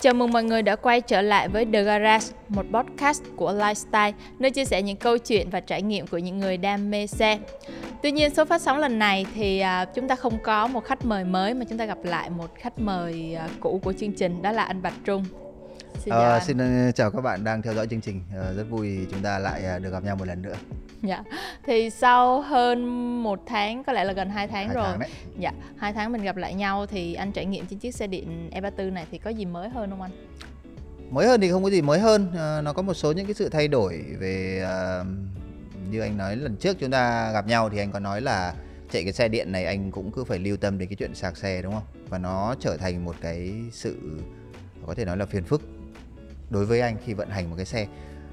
Chào mừng mọi người đã quay trở lại với The Garage, một podcast của Lifestyle, nơi chia sẻ những câu chuyện và trải nghiệm của những người đam mê xe. Tuy nhiên số phát sóng lần này thì à, chúng ta không có một khách mời mới mà chúng ta gặp lại một khách mời à, cũ của chương trình đó là anh Bạch Trung. Xin à, xin ờ, chào các bạn đang theo dõi chương trình. À, rất vui chúng ta lại à, được gặp nhau một lần nữa. Dạ. Thì sau hơn một tháng, có lẽ là gần 2 tháng Hai rồi. tháng đấy. Dạ, hai tháng mình gặp lại nhau thì anh trải nghiệm trên chiếc xe điện E34 này thì có gì mới hơn không anh? Mới hơn thì không có gì mới hơn, à, nó có một số những cái sự thay đổi về à, như anh nói lần trước chúng ta gặp nhau thì anh có nói là chạy cái xe điện này anh cũng cứ phải lưu tâm đến cái chuyện sạc xe đúng không? Và nó trở thành một cái sự có thể nói là phiền phức đối với anh khi vận hành một cái xe.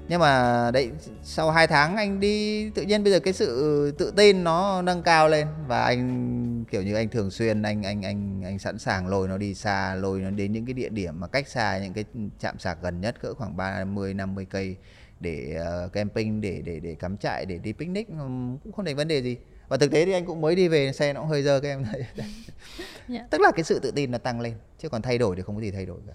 Nhưng mà đấy sau 2 tháng anh đi tự nhiên bây giờ cái sự tự tin nó nâng cao lên và anh kiểu như anh thường xuyên anh anh anh anh sẵn sàng lôi nó đi xa, lôi nó đến những cái địa điểm mà cách xa những cái trạm sạc gần nhất cỡ khoảng 30 50 cây để ờ, camping để để để cắm trại để đi picnic ừm, cũng không thành vấn đề gì. Và thực tế thì anh cũng mới đi về xe nó cũng hơi dơ các em thấy. Dạ. Tức là cái sự tự tin nó tăng lên chứ còn thay đổi thì không có gì thay đổi cả.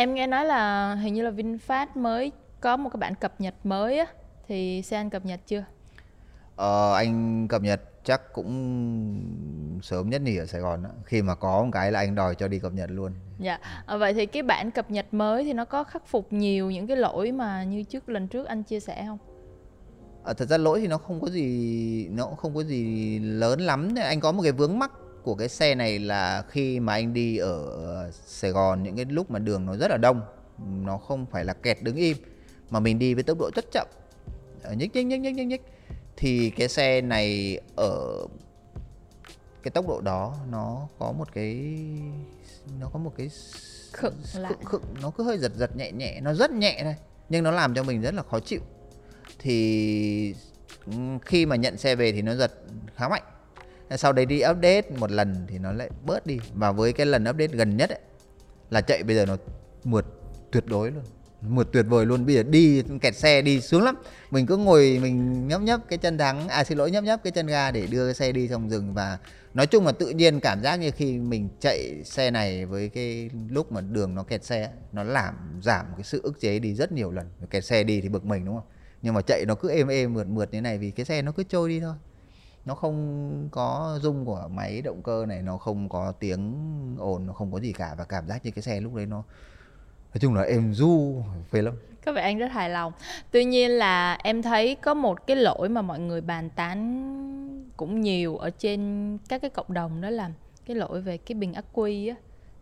Em nghe nói là hình như là VinFast mới có một cái bản cập nhật mới á thì xe anh cập nhật chưa? Ờ, anh cập nhật chắc cũng sớm nhất nhỉ ở Sài Gòn đó. Khi mà có một cái là anh đòi cho đi cập nhật luôn. Dạ. À, vậy thì cái bản cập nhật mới thì nó có khắc phục nhiều những cái lỗi mà như trước lần trước anh chia sẻ không? Ờ, thật ra lỗi thì nó không có gì nó cũng không có gì lớn lắm. Anh có một cái vướng mắc của cái xe này là khi mà anh đi ở Sài Gòn những cái lúc mà đường nó rất là đông, nó không phải là kẹt đứng im mà mình đi với tốc độ rất chậm. Ờ, nhích nhích nhích nhích nhích nhích. Thì cái xe này ở cái tốc độ đó nó có một cái nó có một cái Khựng khựng, khựng nó cứ hơi giật giật nhẹ nhẹ nó rất nhẹ thôi nhưng nó làm cho mình rất là khó chịu. Thì ừm, khi mà nhận xe về thì nó giật khá mạnh sau đấy đi update một lần thì nó lại bớt đi. Và với cái lần update gần nhất ấy, là chạy bây giờ nó mượt tuyệt đối luôn. Mượt tuyệt vời luôn. Bây giờ đi kẹt xe đi sướng lắm. Mình cứ ngồi mình nhấp nhấp cái chân thắng à xin lỗi nhấp nhấp cái chân ga để đưa cái xe đi trong rừng. Và nói chung là tự nhiên cảm giác như khi mình chạy xe này với cái lúc mà đường nó kẹt xe nó làm giảm cái sự ức chế đi rất nhiều lần. Kẹt xe đi thì bực mình đúng không? Nhưng mà chạy nó cứ êm êm mượt mượt như này vì cái xe nó cứ trôi đi thôi nó không có rung của máy động cơ này, nó không có tiếng ồn, nó không có gì cả. Và cảm giác như cái xe lúc đấy nó, nói chung là êm du phê lắm. Có vẻ anh rất hài lòng. Tuy nhiên là em thấy có một cái lỗi mà mọi người bàn tán cũng nhiều ở trên các cái cộng đồng, đó là cái lỗi về cái bình ắc quy á,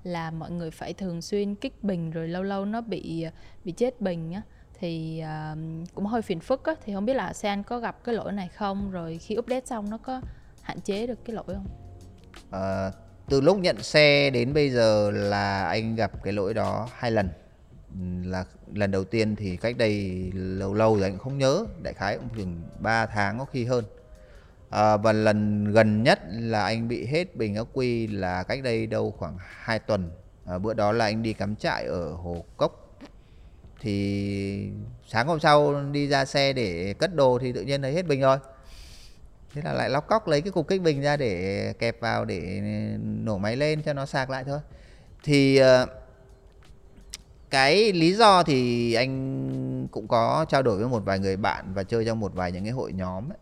là mọi người phải thường xuyên kích bình rồi lâu lâu nó bị bị chết bình á thì uh, cũng hơi phiền phức á thì không biết là xe có gặp cái lỗi này không? Rồi khi update xong nó có hạn chế được cái lỗi không? Ờ, từ lúc nhận xe đến bây giờ là anh gặp cái lỗi đó hai lần. Là lần đầu tiên thì cách đây lâu lâu rồi anh không nhớ đại khái cũng chừng 3 tháng có khi hơn. À, và lần gần nhất là anh bị hết bình ắc quy là cách đây đâu khoảng 2 tuần. À, bữa đó là anh đi cắm trại ở Hồ Cốc thì sáng hôm sau đi ra xe để cất đồ thì tự nhiên thấy hết bình rồi. Thế là lại lóc cóc lấy cái cục kích bình ra để kẹp vào để nổ máy lên cho nó sạc lại thôi. Thì ờ, cái lý do thì anh cũng có trao đổi với một vài người bạn và chơi trong một vài những cái hội nhóm ấy.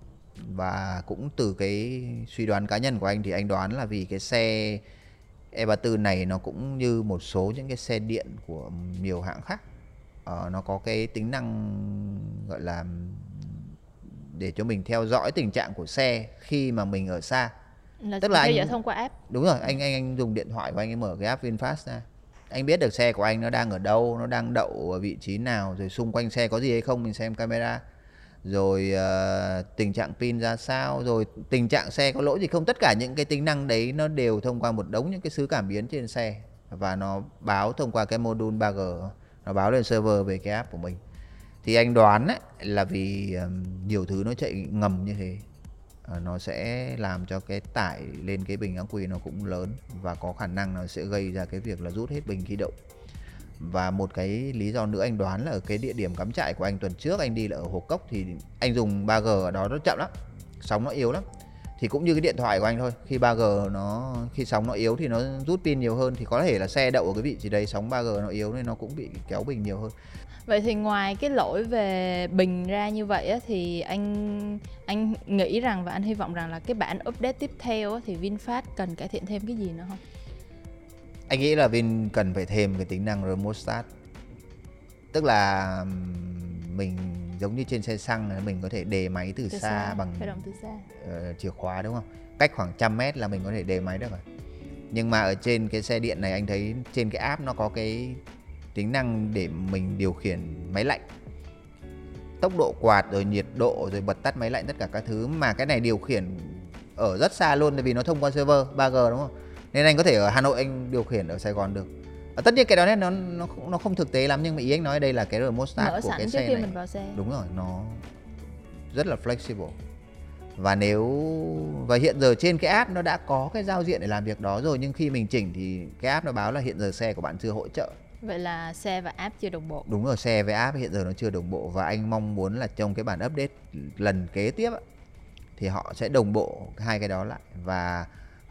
và cũng từ cái suy đoán cá nhân của anh thì anh đoán là vì cái xe E34 này nó cũng như một số những cái xe điện của nhiều hãng khác. Ờ, nó có cái tính năng gọi là để cho mình theo dõi tình trạng của xe khi mà mình ở xa. Là Tức là theo anh- thông qua app. đúng rồi anh anh anh dùng điện thoại của anh ấy mở cái app VinFast ra. Anh biết được xe của anh nó đang ở đâu nó đang đậu ở vị trí nào rồi xung quanh xe có gì hay không mình xem camera. Rồi ờ, tình trạng pin ra sao rồi tình trạng xe có lỗi gì không tất cả những cái tính năng đấy nó đều thông qua một đống những cái xứ cảm biến trên xe. Và nó báo thông qua cái module 3G nó báo lên server về cái app của mình. Thì anh đoán ấy, là vì nhiều thứ nó chạy ngầm như thế ờ, nó sẽ làm cho cái tải lên cái bình ắc quy nó cũng lớn và có khả năng nó sẽ gây ra cái việc là rút hết bình khí động và một cái lý do nữa anh đoán là ở cái địa điểm cắm trại của anh tuần trước anh đi là ở Hồ Cốc thì anh dùng 3G ở đó nó chậm lắm sóng nó yếu lắm thì cũng như cái điện thoại của anh thôi khi 3G nó khi sóng nó yếu thì nó rút pin nhiều hơn thì có thể là xe đậu ở cái vị trí đấy sóng 3G nó yếu nên nó cũng bị kéo bình nhiều hơn Vậy thì ngoài cái lỗi về bình ra như vậy á, thì anh anh nghĩ rằng và anh hy vọng rằng là cái bản update tiếp theo á, thì VinFast cần cải thiện thêm cái gì nữa không? anh nghĩ là Vin cần phải thêm cái tính năng remote start tức là mình giống như trên xe xăng là mình có thể đề máy từ, Từ xa, xa, bằng khởi động từ xa. uh, chìa khóa đúng không? Cách khoảng trăm mét là mình có thể đề máy được rồi. Nhưng mà ở trên cái xe điện này anh thấy trên cái app nó có cái tính năng để mình điều khiển máy lạnh. Tốc độ quạt rồi nhiệt độ rồi bật tắt máy lạnh tất cả các thứ mà cái này điều khiển ở rất xa luôn tại vì nó thông qua server 3G đúng không? Nên anh có thể ở Hà Nội anh điều khiển ở Sài Gòn được à, tất nhiên cái đó nó nó nó không thực tế lắm nhưng mà ý anh nói đây là cái remote start Mở của sẵn cái xe này mình vào xe. đúng rồi nó rất là flexible và nếu và hiện giờ trên cái app nó đã có cái giao diện để làm việc đó rồi nhưng khi mình chỉnh thì cái app nó báo là hiện giờ xe của bạn chưa hỗ trợ Vậy là xe và app chưa đồng bộ. đúng rồi xe với app hiện giờ nó chưa đồng bộ và anh mong muốn là trong cái bản update lần kế tiếp thì họ sẽ đồng bộ hai cái đó lại và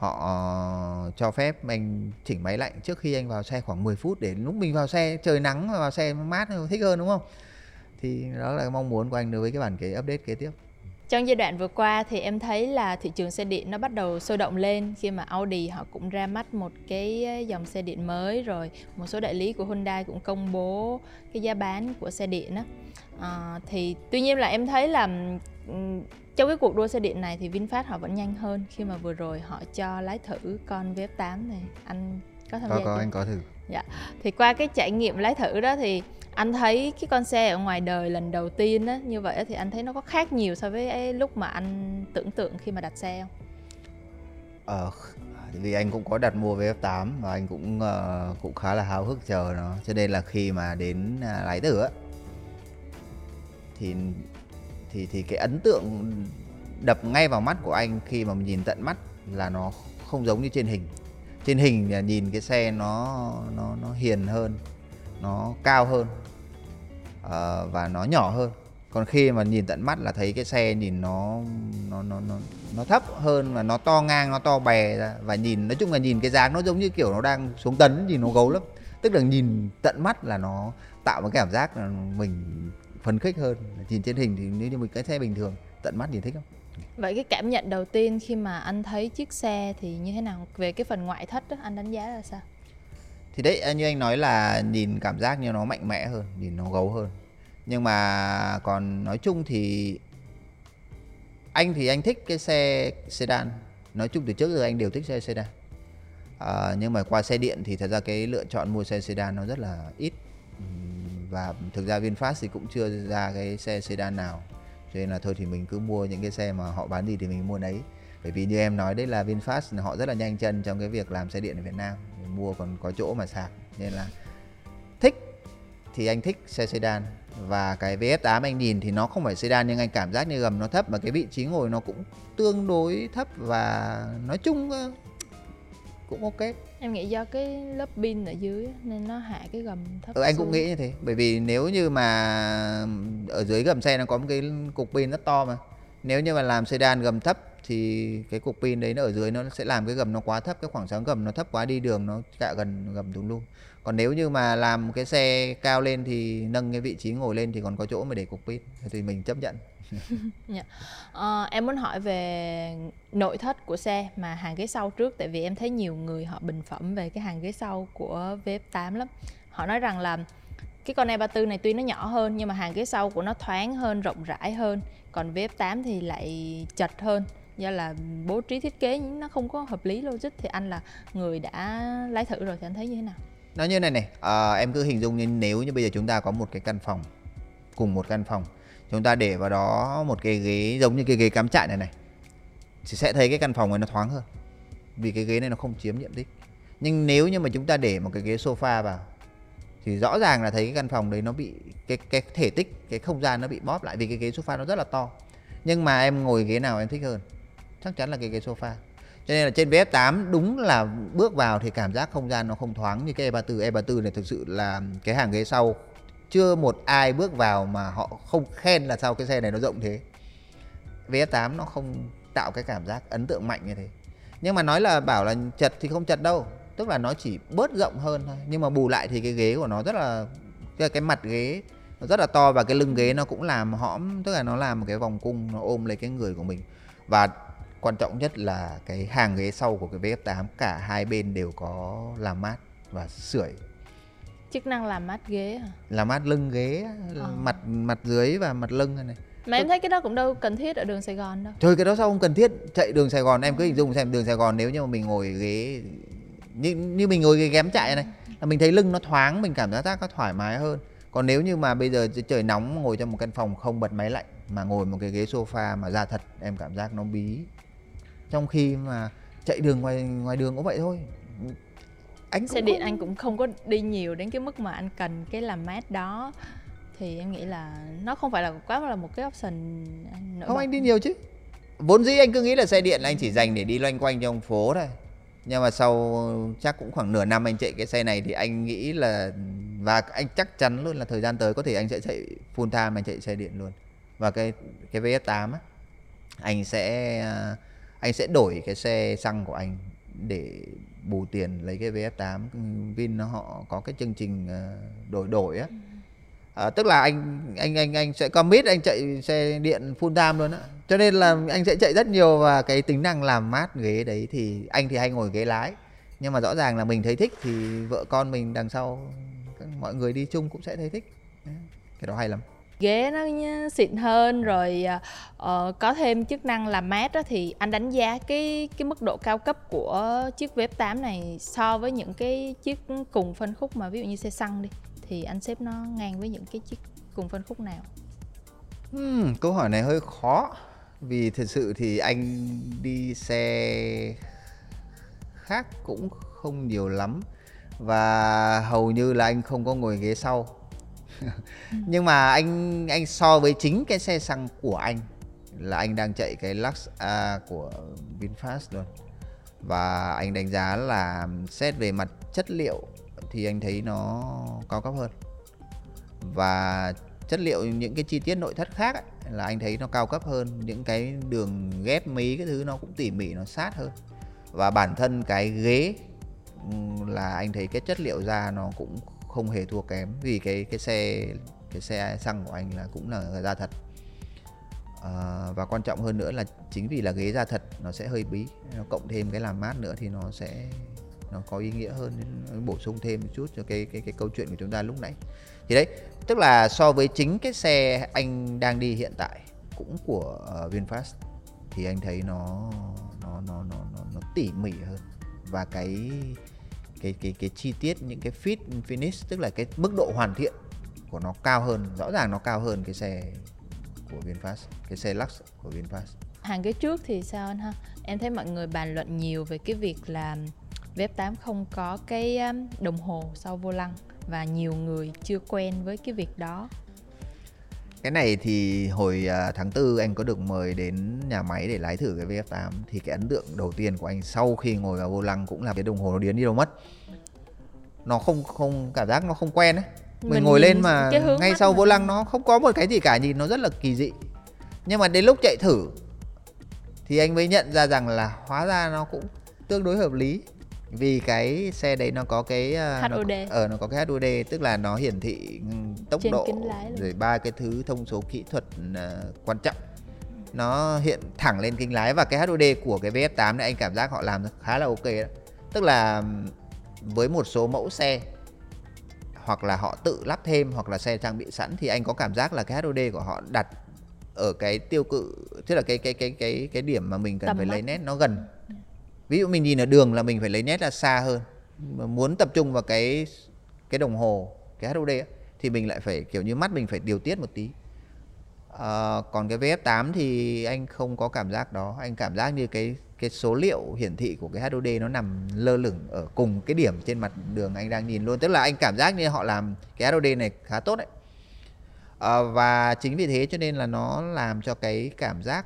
họ ờ, cho phép anh chỉnh máy lạnh trước khi anh vào xe khoảng 10 phút để lúc mình vào xe trời nắng mà vào xe mát, thích hơn, đúng không? Thì đó là mong muốn của anh đối với cái bản kế, update kế tiếp. Trong giai đoạn vừa qua thì em thấy là thị trường xe điện nó bắt đầu sôi động lên khi mà Audi họ cũng ra mắt một cái dòng xe điện mới rồi một số đại lý của Hyundai cũng công bố cái giá bán của xe điện á. À, thì tuy nhiên là em thấy là trong cái cuộc đua xe điện này thì VinFast họ vẫn nhanh hơn khi mà vừa rồi họ cho lái thử con VF8 này. Anh có tham có gia có chưa? anh có thử Dạ. Thì qua cái trải nghiệm lái thử đó thì anh thấy cái con xe ở ngoài đời lần đầu tiên á như vậy thì anh thấy nó có khác nhiều so với lúc mà anh tưởng tượng khi mà đặt xe không? Ờ, vì anh cũng có đặt mua VF8 và anh cũng uh, cũng khá là háo hức chờ nó. Cho nên là khi mà đến uh, lái thử á thì thì thì cái ấn tượng đập ngay vào mắt của anh khi mà mình nhìn tận mắt là nó không giống như trên hình. Trên hình là nhìn cái xe nó nó nó hiền hơn nó cao hơn uh, và nó nhỏ hơn. Còn khi mà nhìn tận mắt là thấy cái xe nhìn nó nó nó nó nó thấp hơn và nó to ngang nó to bè ra. Và nhìn nói chung là nhìn cái dáng nó giống như kiểu nó đang xuống tấn nhìn nó gấu lắm. Tức là nhìn tận mắt là nó tạo một cái cảm giác là mình phấn khích hơn. Nhìn trên hình thì nếu như một cái xe bình thường. Tận mắt nhìn thích không Vậy cái cảm nhận đầu tiên khi mà anh thấy chiếc xe thì như thế nào? Về cái phần ngoại thất đó, anh đánh giá là sao? Thì đấy à, như anh nói là nhìn cảm giác như nó mạnh mẽ hơn nhìn nó gấu hơn. Nhưng mà còn nói chung thì anh thì anh thích cái xe sedan. Nói chung từ trước giờ anh đều thích xe sedan. À, nhưng mà qua xe điện thì thật ra cái lựa chọn mua xe sedan nó rất là ít. Và thực ra VinFast thì cũng chưa ra cái xe sedan nào. Cho nên là thôi thì mình cứ mua những cái xe mà họ bán gì thì mình mua đấy bởi vì như em nói đấy là VinFast họ rất là nhanh chân trong cái việc làm xe điện ở Việt Nam mua còn có chỗ mà sạc. Nên là thích thì anh thích xe sedan. Và cái VF8 anh nhìn thì nó không phải sedan nhưng anh cảm giác như gầm nó thấp mà cái vị trí ngồi nó cũng tương đối thấp và nói chung ờ, cũng ok. Em nghĩ do cái lớp pin ở dưới nên nó hạ cái gầm thấp ừ, anh cũng xuống. nghĩ như thế. Bởi vì nếu như mà ở dưới gầm xe nó có một cái cục pin rất to mà. Nếu như mà làm sedan gầm thấp thì cái cục pin đấy nó ở dưới nó sẽ làm cái gầm nó quá thấp cái khoảng sáng gầm nó thấp quá đi đường nó cạ gần gầm tùm lum còn nếu như mà làm cái xe cao lên thì nâng cái vị trí ngồi lên thì còn có chỗ mà để cục pin thì mình chấp nhận dạ. Ờ, em muốn hỏi về nội thất của xe mà hàng ghế sau trước tại vì em thấy nhiều người họ bình phẩm về cái hàng ghế sau của VF8 lắm. Họ nói rằng là cái con E34 này tuy nó nhỏ hơn nhưng mà hàng ghế sau của nó thoáng hơn, rộng rãi hơn. Còn VF8 thì lại chật hơn do là bố trí thiết kế nó không có hợp lý logic thì anh là người đã lái thử rồi thì anh thấy như thế nào? nó như này này à, em cứ hình dung như nếu như bây giờ chúng ta có một cái căn phòng cùng một căn phòng chúng ta để vào đó một cái ghế giống như cái ghế cắm trại này này thì sẽ thấy cái căn phòng này nó thoáng hơn. Vì cái ghế này nó không chiếm diện tích. Nhưng nếu như mà chúng ta để một cái ghế sofa vào thì rõ ràng là thấy cái căn phòng đấy nó bị cái cái thể tích cái không gian nó bị bóp lại vì cái ghế sofa nó rất là to. Nhưng mà em ngồi ghế nào em thích hơn? Chắc chắn là cái ghế sofa. Cho nên là trên VF8 đúng là bước vào thì cảm giác không gian nó không thoáng như cái E34 E34 này thực sự là cái hàng ghế sau. Chưa một ai bước vào mà họ không khen là sao cái xe này nó rộng thế. VF8 nó không tạo cái cảm giác ấn tượng mạnh như thế. Nhưng mà nói là bảo là chật thì không chật đâu. Tức là nó chỉ bớt rộng hơn thôi. Nhưng mà bù lại thì cái ghế của nó rất là cái, cái mặt ghế nó rất là to và cái lưng ghế nó cũng làm hõm tức là nó làm một cái vòng cung nó ôm lấy cái người của mình. Và quan trọng nhất là cái hàng ghế sau của cái VF8 cả hai bên đều có làm mát và sưởi. Chức năng làm mát ghế hả? Làm mát lưng ghế Ờ. mặt mặt dưới và mặt lưng này mà em thấy cái đó cũng đâu cần thiết ở đường Sài Gòn đâu. Thôi cái đó sao không cần thiết? Chạy đường Sài Gòn em cứ hình dung xem đường Sài Gòn nếu như mà mình ngồi ghế như như mình ngồi ghế ghém chạy này là mình thấy lưng nó thoáng mình cảm giác nó thoải mái hơn. Còn nếu như mà bây giờ trời nóng ngồi trong một căn phòng không bật máy lạnh mà ngồi một cái ghế sofa mà ra thật em cảm giác nó bí trong khi mà chạy đường ngoài ngoài đường cũng vậy thôi. Anh xe điện không- anh cũng không có đi nhiều đến cái mức mà anh cần cái làm mát đó. Thì em nghĩ là nó không phải là quá là một cái option nổi không bật. anh đi nhiều chứ. Vốn dĩ anh cứ nghĩ là xe điện là anh chỉ dành để đi loanh quanh trong phố thôi. Nhưng mà sau chắc cũng khoảng nửa năm anh chạy cái xe này thì anh nghĩ là và anh chắc chắn luôn là thời gian tới có thể anh sẽ chạy full time anh chạy xe điện luôn. Và cái cái VF8 á anh sẽ à, anh sẽ đổi cái xe xăng của anh để bù tiền lấy cái VF8 Vin họ có cái chương trình à, đổi đổi á. À, tức là anh anh anh anh sẽ commit anh chạy xe điện full time luôn á. Cho nên là anh sẽ chạy rất nhiều và cái tính năng làm mát ghế đấy thì anh thì hay ngồi ghế lái. Nhưng mà rõ ràng là mình thấy thích thì vợ con mình đằng sau mọi người đi chung cũng sẽ thấy thích. Cái đó hay lắm ghế nó xịn hơn. Rồi uh, có thêm chức năng làm mát đó thì anh đánh giá cái cái mức độ cao cấp của chiếc VF8 này so với những cái chiếc cùng phân khúc mà ví dụ như xe xăng đi thì anh xếp nó ngang với những cái chiếc cùng phân khúc nào? Hmm, câu hỏi này hơi khó vì thật sự thì anh đi xe khác cũng không nhiều lắm và hầu như là anh không có ngồi ghế sau. Ừ. nhưng mà anh anh so với chính cái xe xăng của anh là anh đang chạy cái Lux A của VinFast luôn. Và anh đánh giá là xét về mặt chất liệu thì anh thấy nó cao cấp hơn. Và chất liệu những cái chi tiết nội thất khác ấy, là anh thấy nó cao cấp hơn. Những cái đường ghép mí cái thứ nó cũng tỉ mỉ nó sát hơn. Và bản thân cái ghế ừ, là anh thấy cái chất liệu da nó cũng không hề thua kém vì cái cái xe cái xe xăng của anh là cũng là da thật. À, và quan trọng hơn nữa là chính vì là ghế da thật nó sẽ hơi bí nó cộng thêm cái làm mát nữa thì nó sẽ nó có ý nghĩa hơn. Bổ sung thêm một chút cho cái cái cái câu chuyện của chúng ta lúc nãy. Thì đấy tức là so với chính cái xe anh đang đi hiện tại cũng của uh, VinFast thì anh thấy nó nó nó nó nó, nó tỉ mỉ hơn. Và cái cái cái cái chi tiết, những cái fit finish, tức là cái mức độ hoàn thiện của nó cao hơn, rõ ràng nó cao hơn cái xe của VinFast, cái xe Lux của VinFast. Hàng ghế trước thì sao anh ha? Em thấy mọi người bàn luận nhiều về cái việc là VF8 không có cái um, đồng hồ sau vô lăng và nhiều người chưa quen với cái việc đó. Cái này thì hồi à, tháng 4 anh có được mời đến nhà máy để lái thử cái VF8 thì cái ấn tượng đầu tiên của anh sau khi ngồi vào vô lăng cũng là cái đồng hồ nó điến đi đâu mất. Nó không không cảm giác nó không quen ấy. Mình, Mình ngồi lên mà ngay sau vô lăng nó không có một cái gì cả nhìn nó rất là kỳ dị. Nhưng mà đến lúc chạy thử thì anh mới nhận ra rằng là hóa ra nó cũng tương đối hợp lý vì cái xe đấy nó có cái à, nó, HUD. ờ nó có cái HUD tức là nó hiển thị ừ, tốc Trên độ kính lái luôn. rồi ba cái thứ thông số kỹ thuật à, quan trọng nó hiện thẳng lên kính lái và cái HUD của cái VF8 này anh cảm giác họ làm khá là ok đó. Tức là với một số mẫu xe hoặc là họ tự lắp thêm hoặc là xe trang bị sẵn thì anh có cảm giác là cái HUD của họ đặt ở cái tiêu cự tức là cái cái cái cái cái điểm mà mình cần Tầm phải mắt. lấy nét nó gần ví dụ mình nhìn ở đường là mình phải lấy nét ra xa hơn mà muốn tập trung vào cái cái đồng hồ cái HUD ấy, thì mình lại phải kiểu như mắt mình phải điều tiết một tí. À, còn cái VF8 thì anh không có cảm giác đó. Anh cảm giác như cái cái số liệu hiển thị của cái HUD nó nằm lơ lửng ở cùng cái điểm trên mặt đường anh đang nhìn luôn. Tức là anh cảm giác như họ làm cái HUD này khá tốt đấy. À, và chính vì thế cho nên là nó làm cho cái cảm giác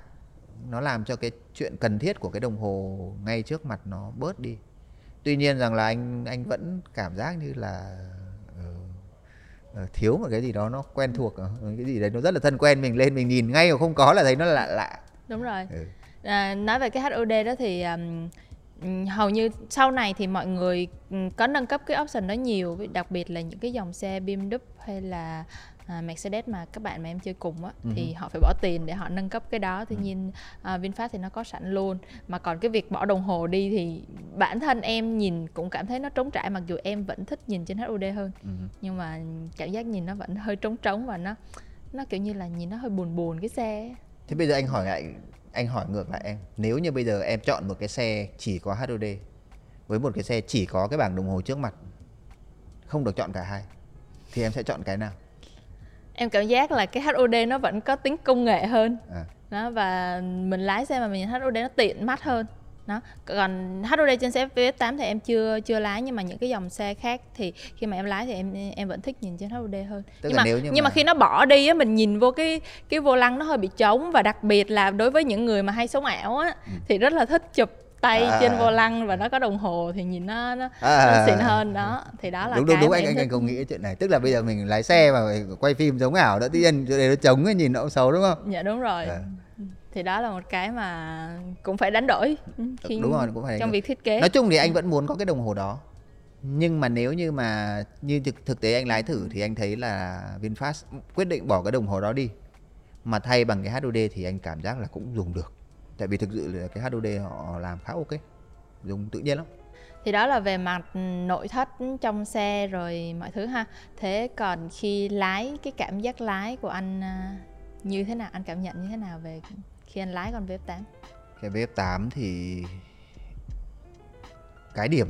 nó làm cho cái chuyện cần thiết của cái đồng hồ ngay trước mặt nó bớt đi. Tuy nhiên rằng là anh anh vẫn cảm giác như là thiếu một cái gì đó nó quen thuộc cái gì đấy nó rất là thân quen mình lên mình nhìn ngay mà không có là thấy nó lạ lạ đúng rồi ừ. à, nói về cái HOD đó thì um, hầu như sau này thì mọi người có nâng cấp cái option đó nhiều đặc biệt là những cái dòng xe BMW hay là à, Mercedes mà các bạn mà em chơi cùng á uh-huh. thì họ phải bỏ tiền để họ nâng cấp cái đó tuy uh-huh. nhiên à, VinFast thì nó có sẵn luôn mà còn cái việc bỏ đồng hồ đi thì bản thân em nhìn cũng cảm thấy nó trống trải mặc dù em vẫn thích nhìn trên HUD hơn uh-huh. nhưng mà cảm giác nhìn nó vẫn hơi trống trống và nó nó kiểu như là nhìn nó hơi buồn buồn cái xe thế bây giờ anh hỏi lại anh hỏi ngược lại em nếu như bây giờ em chọn một cái xe chỉ có HUD với một cái xe chỉ có cái bảng đồng hồ trước mặt không được chọn cả hai thì em sẽ chọn cái nào em cảm giác là cái HUD nó vẫn có tính công nghệ hơn à. đó và mình lái xe mà mình nhìn HUD nó tiện mắt hơn đó còn HUD trên xe VF8 thì em chưa chưa lái nhưng mà những cái dòng xe khác thì khi mà em lái thì em em vẫn thích nhìn trên HUD hơn Tức nhưng mà nhưng mà... mà khi nó bỏ đi á mình nhìn vô cái cái vô lăng nó hơi bị trống và đặc biệt là đối với những người mà hay sống ảo á ừ. thì rất là thích chụp tay à. trên vô lăng và nó có đồng hồ thì nhìn nó nó, à. nó xịn hơn. Đó thì đó là đúng cái đúng đúng anh anh, anh không nghĩ chuyện này. Tức là bây giờ mình lái xe mà quay phim giống ảo đó tự nhiên chỗ này nó trống ấy, nhìn nó cũng xấu đúng không? Dạ đúng rồi. À. thì đó là một cái mà cũng phải đánh đổi khi đúng rồi cũng phải trong việc thiết kế. Nói chung thì anh vẫn muốn có cái đồng hồ đó. Nhưng mà nếu như mà như thực, thực tế anh lái thử thì anh thấy là VinFast quyết định bỏ cái đồng hồ đó đi. Mà thay bằng cái HUD thì anh cảm giác là cũng dùng được tại vì thực sự là cái HOD họ làm khá ok dùng tự nhiên lắm. Thì đó là về mặt nội thất trong xe rồi mọi thứ ha. Thế còn khi lái cái cảm giác lái của anh à, như thế nào? Anh cảm nhận như thế nào về khi anh lái con VF8 cái VF8 thì cái điểm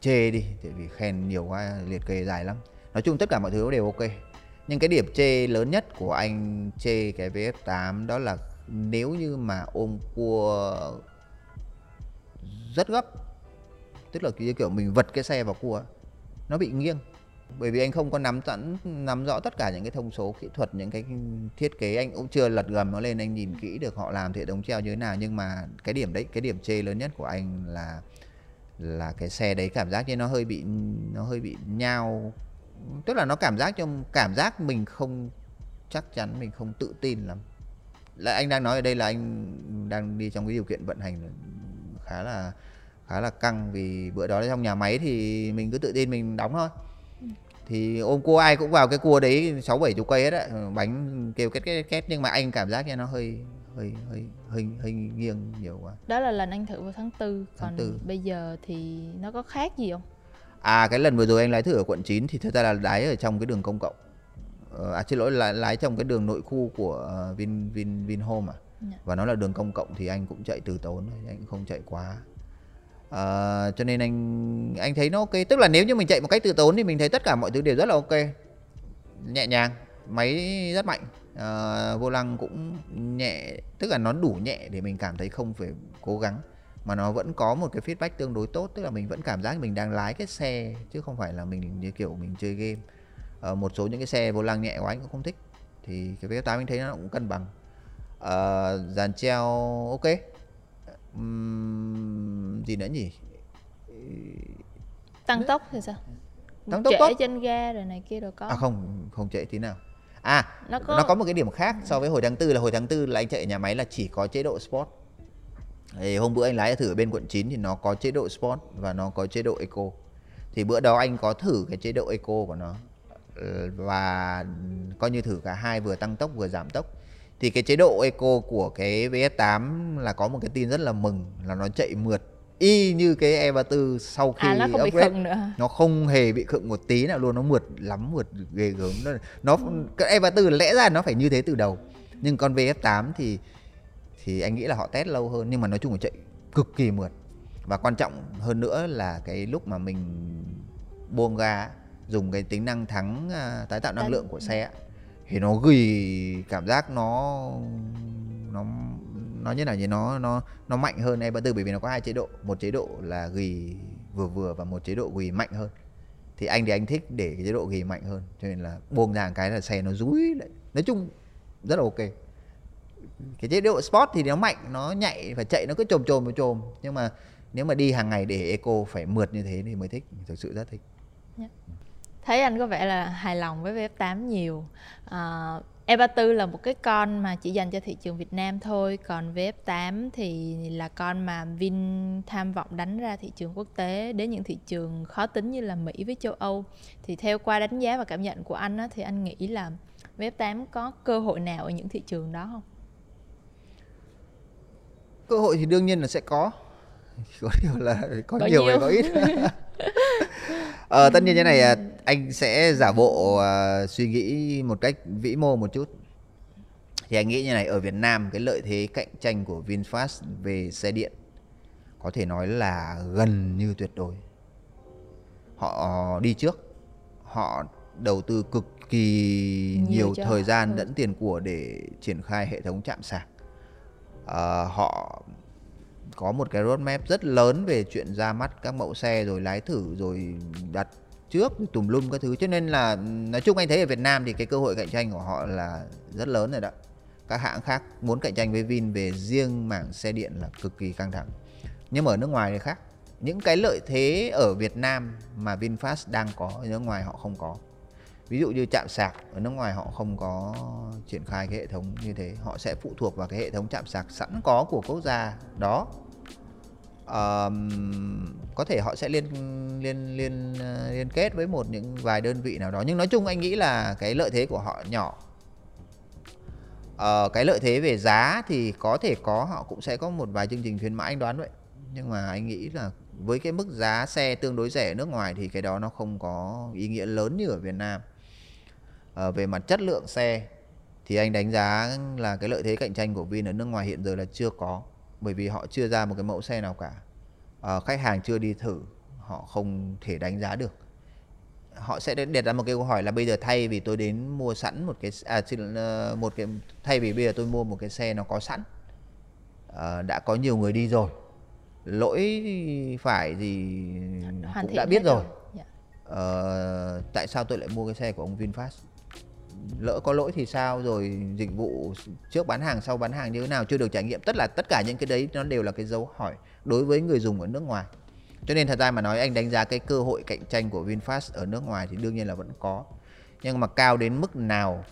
chê đi tại vì khen nhiều quá liệt kê dài lắm. Nói chung tất cả mọi thứ đều ok. Nhưng cái điểm chê lớn nhất của anh chê cái VF8 đó là nếu như mà ôm cua rất gấp, tức là kiểu mình vật cái xe vào cua, nó bị nghiêng. Bởi vì anh không có nắm sẵn nắm rõ tất cả những cái thông số kỹ thuật, những cái thiết kế, anh cũng chưa lật gầm nó lên, anh nhìn kỹ được họ làm hệ thống treo như thế nào. Nhưng mà cái điểm đấy, cái điểm chê lớn nhất của anh là là cái xe đấy cảm giác như nó hơi bị, nó hơi bị nhao. Tức là nó cảm giác trong, cảm giác mình không, chắc chắn mình không tự tin lắm là anh đang nói ở đây là anh đang đi trong cái điều kiện vận hành khá là khá là căng vì bữa đó trong nhà máy thì mình cứ tự tin mình đóng thôi. Thì ôm cua ai cũng vào cái cua đấy sáu bảy chục cây hết á bánh kêu két két két nhưng mà anh cảm giác như nó hơi hơi hơi hơi hơi nghiêng nhiều quá. Đó là lần anh thử vào tháng tư còn tháng 4. bây giờ thì nó có khác gì không? À cái lần vừa rồi anh lái thử ở quận 9 thì thật ra là lái ở trong cái đường công cộng à xin lỗi là lái trong cái đường nội khu của uh, Vin Vin Vinhome à? Yeah. Dạ. và nó là đường công cộng thì anh cũng chạy từ tốn thôi anh cũng không chạy quá. Uh, cho nên anh anh thấy nó ok. Tức là nếu như mình chạy một cách từ tốn thì mình thấy tất cả mọi thứ đều rất là ok. Nhẹ nhàng máy rất mạnh. Uh, vô lăng cũng nhẹ tức là nó đủ nhẹ để mình cảm thấy không phải cố gắng. Mà nó vẫn có một cái feedback tương đối tốt tức là mình vẫn cảm giác mình đang lái cái xe chứ không phải là mình như kiểu mình chơi game uh, một số những cái xe vô lăng nhẹ của anh cũng không thích. Thì cái VF8 anh thấy nó cũng cân bằng. Uh, dàn treo ok. Um, gì nữa nhỉ? Tăng tốc thì sao? Tăng tốc tốt. trên ga rồi này kia rồi có. À không không chạy tí nào. À nó có... nó có một cái điểm khác so với hồi tháng tư là hồi tháng tư là anh chạy ở nhà máy là chỉ có chế độ sport. Thì hôm bữa anh lái thử ở bên quận 9 thì nó có chế độ sport và nó có chế độ eco. Thì bữa đó anh có thử cái chế độ eco của nó và coi như thử cả hai vừa tăng tốc vừa giảm tốc. Thì cái chế độ eco của cái VS8 là có một cái tin rất là mừng là nó chạy mượt y như cái E34 sau khi à, nó không upgrade, bị khựng nữa. nó không hề bị khựng một tí nào luôn nó mượt lắm mượt ghê gớm. Nó, nó cái E34 lẽ ra nó phải như thế từ đầu. Nhưng con VF8 thì thì anh nghĩ là họ test lâu hơn nhưng mà nói chung là chạy cực kỳ mượt. Và quan trọng hơn nữa là cái lúc mà mình buông ga dùng cái tính năng thắng uh, tái tạo năng lượng của xe thì nó gửi cảm giác nó nó nó như nào nhỉ? Nó nó nó mạnh hơn E34 bởi vì nó có hai chế độ. Một chế độ là ghi vừa vừa và một chế độ ghi mạnh hơn. Thì anh thì anh thích để cái chế độ ghi mạnh hơn cho nên là buông ra cái là xe nó rúi lại. Nói chung rất là ok. Cái chế độ sport thì nó mạnh nó nhạy và chạy nó cứ trồm trồm trồm nhưng mà nếu mà đi hàng ngày để eco phải mượt như thế thì mới thích thực sự rất thích thấy anh có vẻ là hài lòng với VF8 nhiều à, E34 là một cái con mà chỉ dành cho thị trường Việt Nam thôi còn VF8 thì là con mà Vin tham vọng đánh ra thị trường quốc tế đến những thị trường khó tính như là Mỹ với châu Âu thì theo qua đánh giá và cảm nhận của anh á, thì anh nghĩ là VF8 có cơ hội nào ở những thị trường đó không? cơ hội thì đương nhiên là sẽ có có điều là có, có nhiều, nhiều. hay có ít ờ, tất nhiên như này à, anh sẽ giả bộ uh, suy nghĩ một cách vĩ mô một chút. Thì anh nghĩ như này ở Việt Nam cái lợi thế cạnh tranh của VinFast về xe điện có thể nói là gần như tuyệt đối. Họ đi trước họ đầu tư cực kỳ nhiều, nhiều thời gian ừ. lẫn tiền của để triển khai hệ thống chạm sạc. Uh, họ có một cái roadmap rất lớn về chuyện ra mắt các mẫu xe, rồi lái thử, rồi đặt trước tùm lum các thứ. Cho nên là nói chung anh thấy ở Việt Nam thì cái cơ hội cạnh tranh của họ là rất lớn rồi đó. Các hãng khác muốn cạnh tranh với Vin về riêng mảng xe điện là cực kỳ căng thẳng. Nhưng mà ở nước ngoài thì khác. Những cái lợi thế ở Việt Nam mà VinFast đang có, ở nước ngoài họ không có ví dụ như chạm sạc ở nước ngoài họ không có triển khai cái hệ thống như thế. Họ sẽ phụ thuộc vào cái hệ thống chạm sạc sẵn có của quốc gia đó. Um, có thể họ sẽ liên liên liên ờ, liên kết với một những vài đơn vị nào đó. Nhưng nói chung anh nghĩ là cái lợi thế của họ nhỏ. Uh, cái lợi thế về giá thì có thể có họ cũng sẽ có một vài chương trình khuyến mãi anh đoán vậy. Nhưng mà anh nghĩ là với cái mức giá xe tương đối rẻ ở nước ngoài thì cái đó nó không có ý nghĩa lớn như ở Việt Nam uh, về mặt chất lượng xe thì anh đánh giá là cái lợi thế cạnh tranh của Vin ở nước ngoài hiện giờ là chưa có bởi vì họ chưa ra một cái mẫu xe nào cả. Uh, khách hàng chưa đi thử họ không thể đánh giá được. Họ sẽ đặt ra một cái câu hỏi là bây giờ thay vì tôi đến mua sẵn một cái à, xin uh, một cái thay vì bây giờ tôi mua một cái xe nó có sẵn uh, đã có nhiều người đi rồi lỗi phải gì Hoàn cũng đã biết rồi. yeah. uh, tại sao tôi lại mua cái xe của ông Vinfast lỡ có lỗi thì sao, rồi dịch vụ trước bán hàng, sau bán hàng như thế nào, chưa được trải nghiệm. Tất là tất cả những cái đấy nó đều là cái dấu hỏi đối với người dùng ở nước ngoài. Cho nên thật ra mà nói, anh đánh giá cái cơ hội cạnh tranh của VinFast ở nước ngoài thì đương nhiên là vẫn có. Nhưng mà cao đến mức nào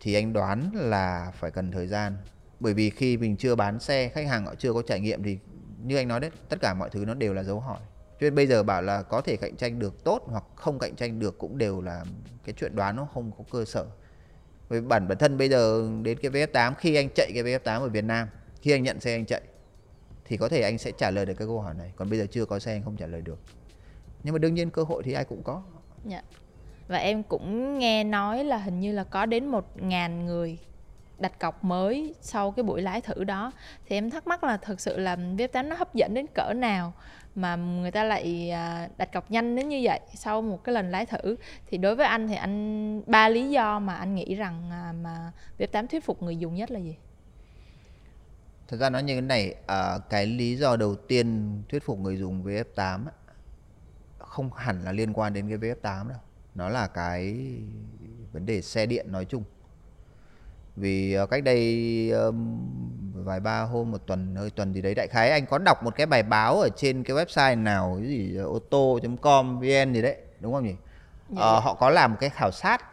thì anh đoán là phải cần thời gian. Bởi vì khi mình chưa bán xe, khách hàng họ chưa có trải nghiệm thì như anh nói đấy, tất cả mọi thứ nó đều là dấu hỏi cho nên bây giờ bảo là có thể cạnh tranh được tốt hoặc không cạnh tranh được cũng đều là cái chuyện đoán, nó không có cơ sở. Với bản bản thân bây giờ đến cái VF8 khi anh chạy cái VF8 ở Việt Nam, khi anh nhận xe anh chạy, thì có thể anh sẽ trả lời được cái câu hỏi này. Còn bây giờ chưa có xe anh không trả lời được. Nhưng mà đương nhiên cơ hội thì ai cũng có. Dạ. và em cũng nghe nói là hình như là có đến một ngàn người đặt cọc mới sau cái buổi lái thử đó. Thì em thắc mắc là thực sự là VF8 nó hấp dẫn đến cỡ nào? Mà người ta lại à, đặt cọc nhanh đến như vậy sau một cái lần lái thử thì đối với anh thì anh ba lý do mà anh nghĩ rằng à, mà VF8 thuyết phục người dùng nhất là gì? Thật ra nói như thế này, à, cái lý do đầu tiên thuyết phục người dùng VF8 không hẳn là liên quan đến cái VF8 đâu. Nó là cái vấn đề xe điện nói chung vì uh, cách đây um, vài ba hôm một tuần hơi tuần gì đấy đại khái anh có đọc một cái bài báo ở trên cái website nào cái gì ô tô.com vn gì đấy đúng không nhỉ? Dạ, ờ, họ có làm một cái khảo sát.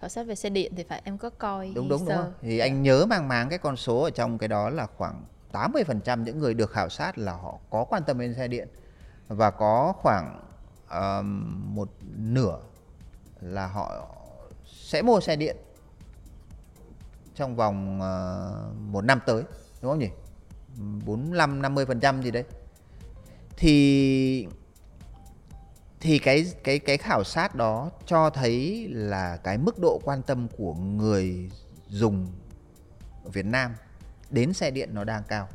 Khảo sát về xe điện thì phải em có coi đúng đúng đúng thì anh nhớ mang máng cái con số ở trong cái đó là khoảng 80% những người được khảo sát là họ có quan tâm đến xe điện và có khoảng um, một nửa là họ sẽ mua xe điện trong vòng uh, một năm tới đúng không nhỉ? 45 50 phần trăm gì đấy. Thì thì cái cái cái khảo sát đó cho thấy là cái mức độ quan tâm của người dùng ở Việt Nam đến xe điện nó đang cao.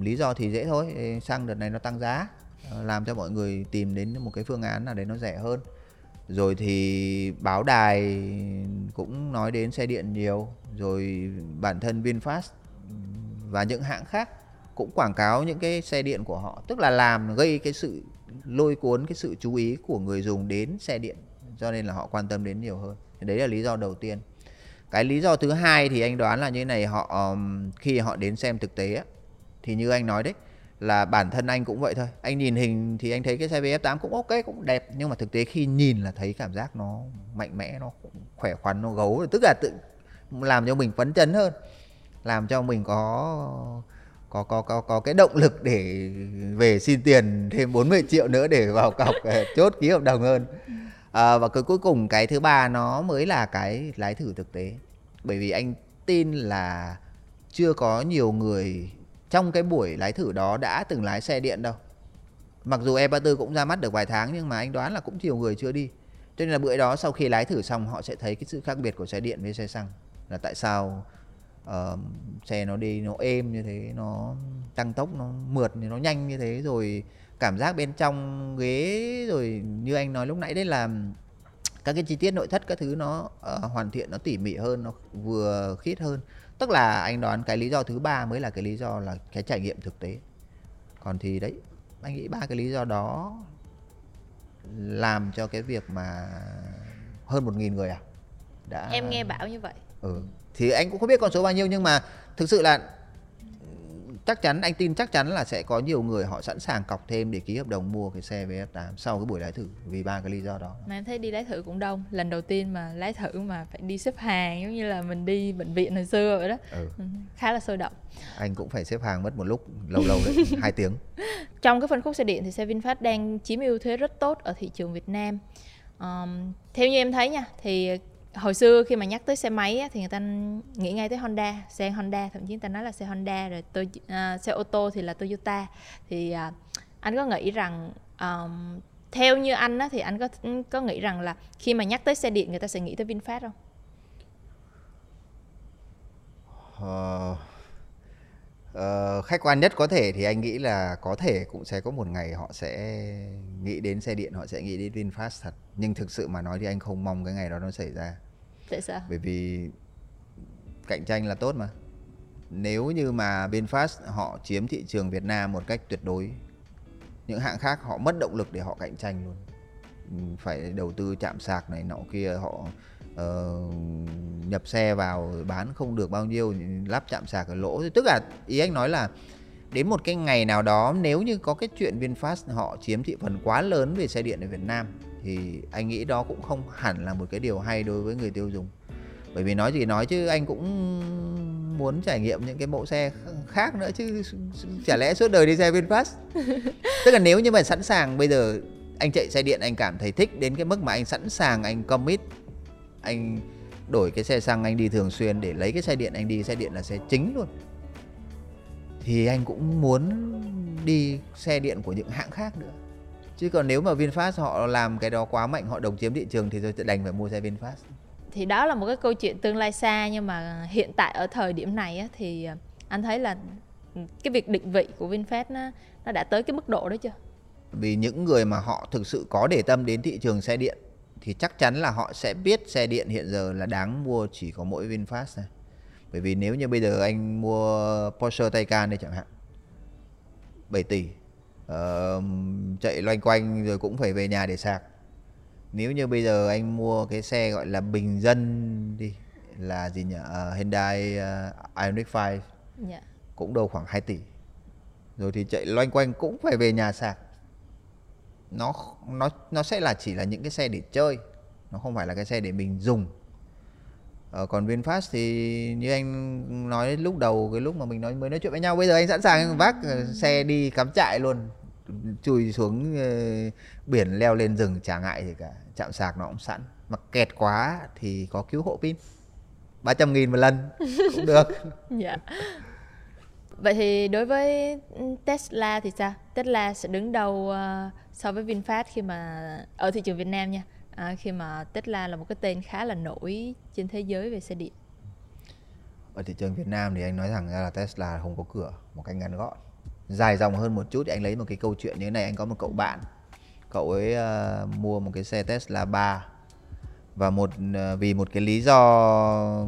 Lý do thì dễ thôi xăng đợt này nó tăng giá làm cho mọi người tìm đến một cái phương án nào đấy nó rẻ hơn rồi thì báo đài cũng nói đến xe điện nhiều, rồi bản thân VinFast và những hãng khác cũng quảng cáo những cái xe điện của họ, tức là làm gây cái sự lôi cuốn, cái sự chú ý của người dùng đến xe điện, cho nên là họ quan tâm đến nhiều hơn. Đấy là lý do đầu tiên. Cái lý do thứ hai thì anh đoán là như này, họ khi họ đến xem thực tế thì như anh nói đấy là bản thân anh cũng vậy thôi. Anh nhìn hình thì anh thấy cái xe VF8 cũng ok cũng đẹp. Nhưng mà thực tế khi nhìn là thấy cảm giác nó mạnh mẽ nó khỏe khoắn nó gấu. Tức là tự làm cho mình phấn chấn hơn. Làm cho mình có có có có có cái động lực để về xin tiền thêm 40 triệu nữa để vào cọc chốt ký hợp đồng hơn. À, và cái cuối cùng cái thứ ba nó mới là cái lái thử thực tế. Bởi vì anh tin là chưa có nhiều người trong cái buổi lái thử đó đã từng lái xe điện đâu. Mặc dù E34 cũng ra mắt được vài tháng nhưng mà anh đoán là cũng nhiều người chưa đi. Cho nên là bữa đó sau khi lái thử xong họ sẽ thấy cái sự khác biệt của xe điện với xe xăng. Là tại sao uh, xe nó đi nó êm như thế nó tăng tốc nó mượt nó nhanh như thế rồi cảm giác bên trong ghế rồi như anh nói lúc nãy đấy là các cái chi tiết nội thất các thứ nó uh, hoàn thiện nó tỉ mỉ hơn nó vừa khít hơn. Tức là anh đoán cái lý do thứ ba mới là cái lý do là cái trải nghiệm thực tế. Còn thì đấy anh nghĩ ba cái lý do đó làm cho cái việc mà hơn một nghìn người à đã em nghe bảo như vậy. Ừ thì anh cũng không biết con số bao nhiêu nhưng mà thực sự là chắc chắn anh tin chắc chắn là sẽ có nhiều người họ sẵn sàng cọc thêm để ký hợp đồng mua cái xe VF8 sau cái buổi lái thử vì ba cái lý do đó. Mà em thấy đi lái thử cũng đông, lần đầu tiên mà lái thử mà phải đi xếp hàng giống như là mình đi bệnh viện hồi xưa vậy đó. Ừ. ừ khá là sôi động. Anh cũng phải xếp hàng mất một lúc lâu lâu đấy, hai tiếng. Trong cái phân khúc xe điện thì xe VinFast đang chiếm ưu thế rất tốt ở thị trường Việt Nam. Um, theo như em thấy nha thì hồi xưa khi mà nhắc tới xe máy á, thì người ta nghĩ ngay tới Honda xe Honda thậm chí người ta nói là xe Honda rồi tôi uh, xe ô tô thì là Toyota. Thì uh, anh có nghĩ rằng um, theo như anh á, thì anh có có nghĩ rằng là khi mà nhắc tới xe điện người ta sẽ nghĩ tới VinFast không? Uh, uh, khách quan nhất có thể thì anh nghĩ là có thể cũng sẽ có một ngày họ sẽ nghĩ đến xe điện họ sẽ nghĩ đến VinFast thật. Nhưng thực sự mà nói thì anh không mong cái ngày đó nó xảy ra tại sao? Bởi vì cạnh tranh là tốt mà. Nếu như mà VinFast họ chiếm thị trường Việt Nam một cách tuyệt đối những hãng khác họ mất động lực để họ cạnh tranh luôn. Phải đầu tư chạm sạc này nọ kia họ uh, nhập xe vào bán không được bao nhiêu lắp chạm sạc ở lỗ. Tức là ý anh nói là đến một cái ngày nào đó nếu như có cái chuyện VinFast họ chiếm thị phần quá lớn về xe điện ở Việt Nam thì anh nghĩ đó cũng không hẳn là một cái điều hay đối với người tiêu dùng. Bởi vì nói gì nói chứ anh cũng muốn trải nghiệm những cái mẫu xe khác nữa chứ chả lẽ suốt đời đi xe VinFast. Tức là nếu như mà sẵn sàng bây giờ anh chạy xe điện anh cảm thấy thích đến cái mức mà anh sẵn sàng anh commit anh đổi cái xe xăng anh đi thường xuyên để lấy cái xe điện anh đi xe điện là xe chính luôn. Thì anh cũng muốn đi xe điện của những hãng khác nữa chứ còn nếu mà VinFast họ làm cái đó quá mạnh họ đồng chiếm thị trường thì tôi sẽ đành phải mua xe VinFast. Thì đó là một cái câu chuyện tương lai xa nhưng mà hiện tại ở thời điểm này á, thì à, anh thấy là cái việc định vị của VinFast nó nó đã tới cái mức độ đó chưa? Vì những người mà họ thực sự có để tâm đến thị trường xe điện thì chắc chắn là họ sẽ biết xe điện hiện giờ là đáng mua chỉ có mỗi VinFast này bởi vì nếu như bây giờ anh mua Porsche Taycan đây chẳng hạn 7 tỷ uh, chạy loanh quanh rồi cũng phải về nhà để sạc. Nếu như bây giờ anh mua cái xe gọi là bình dân đi là gì nhỉ? Uh, Hyundai uh, Ioniq 5 yeah. Dạ. cũng đâu khoảng 2 tỷ. Rồi thì chạy loanh quanh cũng phải về nhà sạc. Nó nó nó sẽ là chỉ là những cái xe để chơi nó không phải là cái xe để mình dùng. Ờ, còn VinFast thì như anh nói lúc đầu cái lúc mà mình nói mới nói chuyện với nhau bây giờ anh sẵn sàng vác ờ, xe đi cắm trại luôn chui xuống uh, biển leo lên rừng chả ngại gì cả. Chạm sạc nó cũng sẵn. Mà kẹt quá thì có cứu hộ pin. 300 nghìn một lần cũng được. Dạ. Vậy thì đối với Tesla thì sao? Tesla sẽ đứng đầu uh, so với VinFast khi mà ở thị trường Việt Nam nha. À, khi mà Tesla là một cái tên khá là nổi trên thế giới về xe điện. Ở thị trường Việt Nam thì anh nói rằng là Tesla không có cửa một cách ngắn gọn dài dòng hơn một chút thì anh lấy một cái câu chuyện như thế này. Anh có một cậu bạn cậu ấy uh, mua một cái xe Tesla 3 và một uh, vì một cái lý do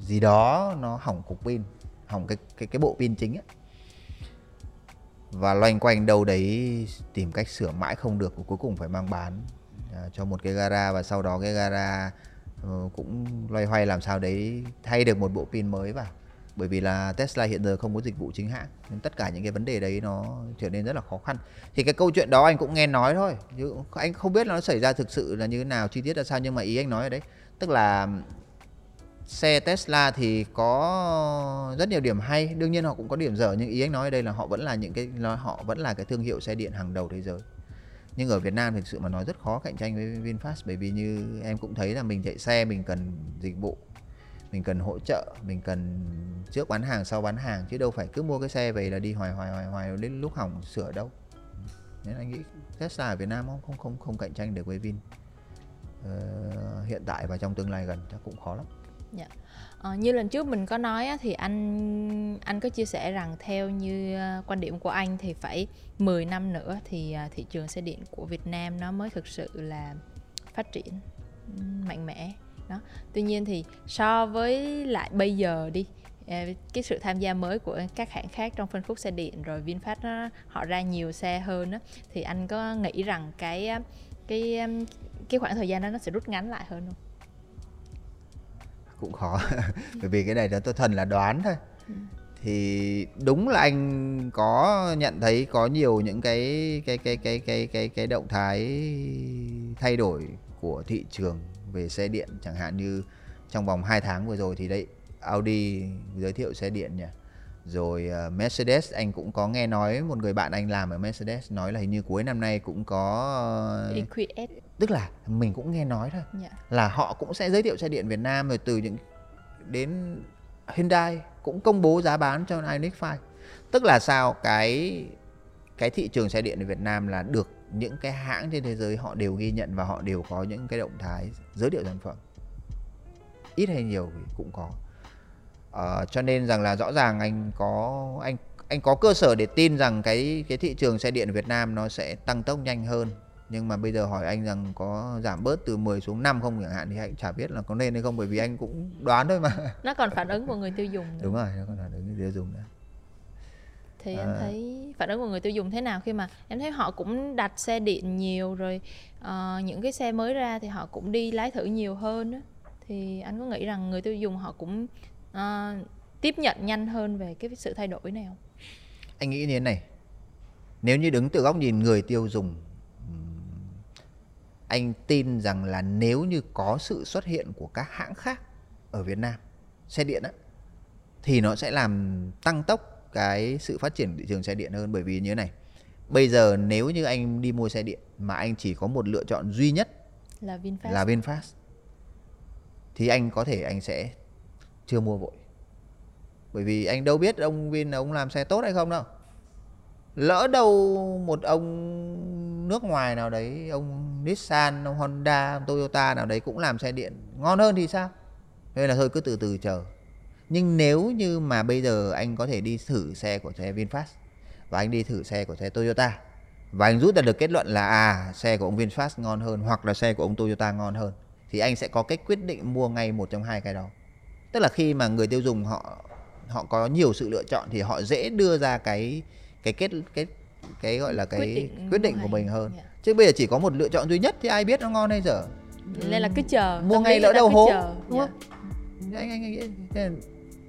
gì đó nó hỏng cục pin hỏng cái cái cái bộ pin chính ấy. và loanh quanh đâu đấy tìm cách sửa mãi không được cuối cùng phải mang bán uh, cho một cái gara. Và sau đó cái gara uh, cũng loay hoay làm sao đấy thay được một bộ pin mới vào bởi vì là Tesla hiện giờ không có dịch vụ chính hãng, nên tất cả những cái vấn đề đấy nó trở nên rất là khó khăn. Thì cái câu chuyện đó anh cũng nghe nói thôi, chứ anh không biết là nó xảy ra thực sự là như thế nào, chi tiết là sao, nhưng mà ý anh nói ở đấy. Tức là xe Tesla thì có rất nhiều điểm hay, đương nhiên họ cũng có điểm dở, nhưng ý anh nói ở đây là họ vẫn là những cái họ vẫn là cái thương hiệu xe điện hàng đầu thế giới. Nhưng ở Việt Nam thực sự mà nói rất khó cạnh tranh với VinFast, bởi vì như em cũng thấy là mình chạy xe, mình cần dịch vụ mình cần hỗ trợ mình cần trước bán hàng sau bán hàng chứ đâu phải cứ mua cái xe về là đi hoài hoài hoài hoài đến lúc hỏng sửa đâu. Nên anh nghĩ Tesla ở Việt Nam không không không không cạnh tranh được với Vin. Ờ, hiện tại và trong tương lai gần chắc cũng khó lắm. Dạ. Ờ, như lần trước mình có nói á, thì anh anh có chia sẻ rằng theo như ờ, quan điểm của anh thì phải 10 năm nữa thì ờ, thị trường xe điện của Việt Nam nó mới thực sự là phát triển mạnh mẽ đó tuy nhiên thì so với lại bây giờ đi ờ, cái sự tham gia mới của các hãng khác trong phân khúc xe điện rồi VinFast nó, họ ra nhiều xe hơn á thì anh có nghĩ rằng cái cái cái khoảng thời gian đó nó sẽ rút ngắn lại hơn không? cũng khó bởi vì cái này nó tôi thuần là đoán thôi ừ. thì đúng là anh có nhận thấy có nhiều những cái cái cái cái cái cái cái động thái thay đổi của thị trường về xe điện chẳng hạn như trong vòng 2 tháng vừa rồi thì đấy Audi giới thiệu xe điện nhỉ rồi uh, Mercedes anh cũng có nghe nói một người bạn anh làm ở Mercedes nói là hình như cuối năm nay cũng có EQS tức là mình cũng nghe nói thôi yeah. Dạ. là họ cũng sẽ giới thiệu xe điện Việt Nam rồi từ những đến Hyundai cũng công bố giá bán cho iNix 5 tức là sao cái cái thị trường xe điện ở Việt Nam là được những cái hãng trên thế giới họ đều ghi nhận và họ đều có những cái động thái giới thiệu sản phẩm. Ít hay nhiều thì cũng có. Uh, cho nên rằng là rõ ràng anh có anh anh có cơ sở để tin rằng cái cái thị trường xe điện ở Việt Nam nó sẽ tăng tốc nhanh hơn. Nhưng mà bây giờ hỏi anh rằng có giảm bớt từ 10 xuống 5 không chẳng hạn thì anh chả biết là có nên hay không bởi vì anh cũng đoán thôi mà. Nó còn phản ứng của người tiêu dùng nữa. đúng rồi nó còn phản ứng người tiêu dùng nữa thì à. em thấy phản ứng của người tiêu dùng thế nào khi mà em thấy họ cũng đặt xe điện nhiều rồi uh, những cái xe mới ra thì họ cũng đi lái thử nhiều hơn đó. thì anh có nghĩ rằng người tiêu dùng họ cũng uh, tiếp nhận nhanh hơn về cái sự thay đổi này không? Anh nghĩ như thế này. Nếu như đứng từ góc nhìn người tiêu dùng anh tin rằng là nếu như có sự xuất hiện của các hãng khác ở Việt Nam xe điện á thì nó sẽ làm tăng tốc cái sự phát triển thị trường xe điện hơn. Bởi vì như thế này bây giờ nếu như anh đi mua xe điện mà anh chỉ có một lựa chọn duy nhất là VinFast. là VinFast thì anh có thể anh sẽ chưa mua vội. Bởi vì anh đâu biết ông Vin ông làm xe tốt hay không đâu. Lỡ đâu một ông nước ngoài nào đấy ông Nissan ông Honda ông Toyota nào đấy cũng làm xe điện ngon hơn thì sao? Nên là thôi cứ từ từ chờ nhưng nếu như mà bây giờ anh có thể đi thử xe của xe VinFast và anh đi thử xe của xe Toyota và anh rút ra được kết luận là à xe của ông VinFast ngon hơn hoặc là xe của ông Toyota ngon hơn thì anh sẽ có cách quyết định mua ngay một trong hai cái đó tức là khi mà người tiêu dùng họ họ có nhiều sự lựa chọn thì họ dễ đưa ra cái cái kết cái cái gọi là cái quyết định, quyết định của mình hơn yeah. chứ bây giờ chỉ có một lựa chọn duy nhất thì ai biết nó ngon hay dở nên là cứ chờ mua ngay lỡ đâu hố đúng không yeah. anh anh nghĩ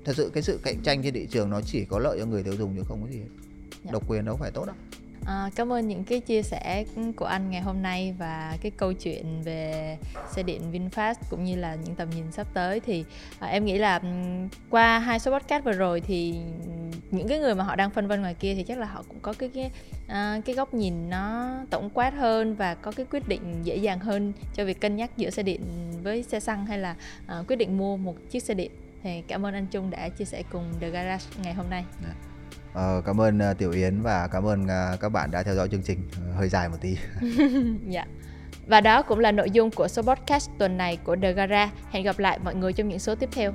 thật sự cái sự cạnh tranh trên thị trường nó chỉ có lợi cho người tiêu dùng chứ không có gì yeah. độc quyền đâu phải tốt đâu. À, cảm ơn những cái chia sẻ của anh ngày hôm nay và cái câu chuyện về xe điện VinFast cũng như là những tầm nhìn sắp tới. Thì à, em nghĩ là qua hai số podcast vừa rồi thì những cái người mà họ đang phân vân ngoài kia thì chắc là họ cũng có cái cái à, cái góc nhìn nó tổng quát hơn và có cái quyết định dễ dàng hơn cho việc cân nhắc giữa xe điện với xe xăng hay là à, quyết định mua một chiếc xe điện thì cảm ơn anh Trung đã chia sẻ cùng The Garage ngày hôm nay. Yeah. Dạ. Ờ, cảm ơn uh, Tiểu Yến và cảm ơn uh, các bạn đã theo dõi chương trình uh, hơi dài một tí. dạ. Và đó cũng là nội dung của số podcast tuần này của The Gara. Hẹn gặp lại mọi người trong những số tiếp theo.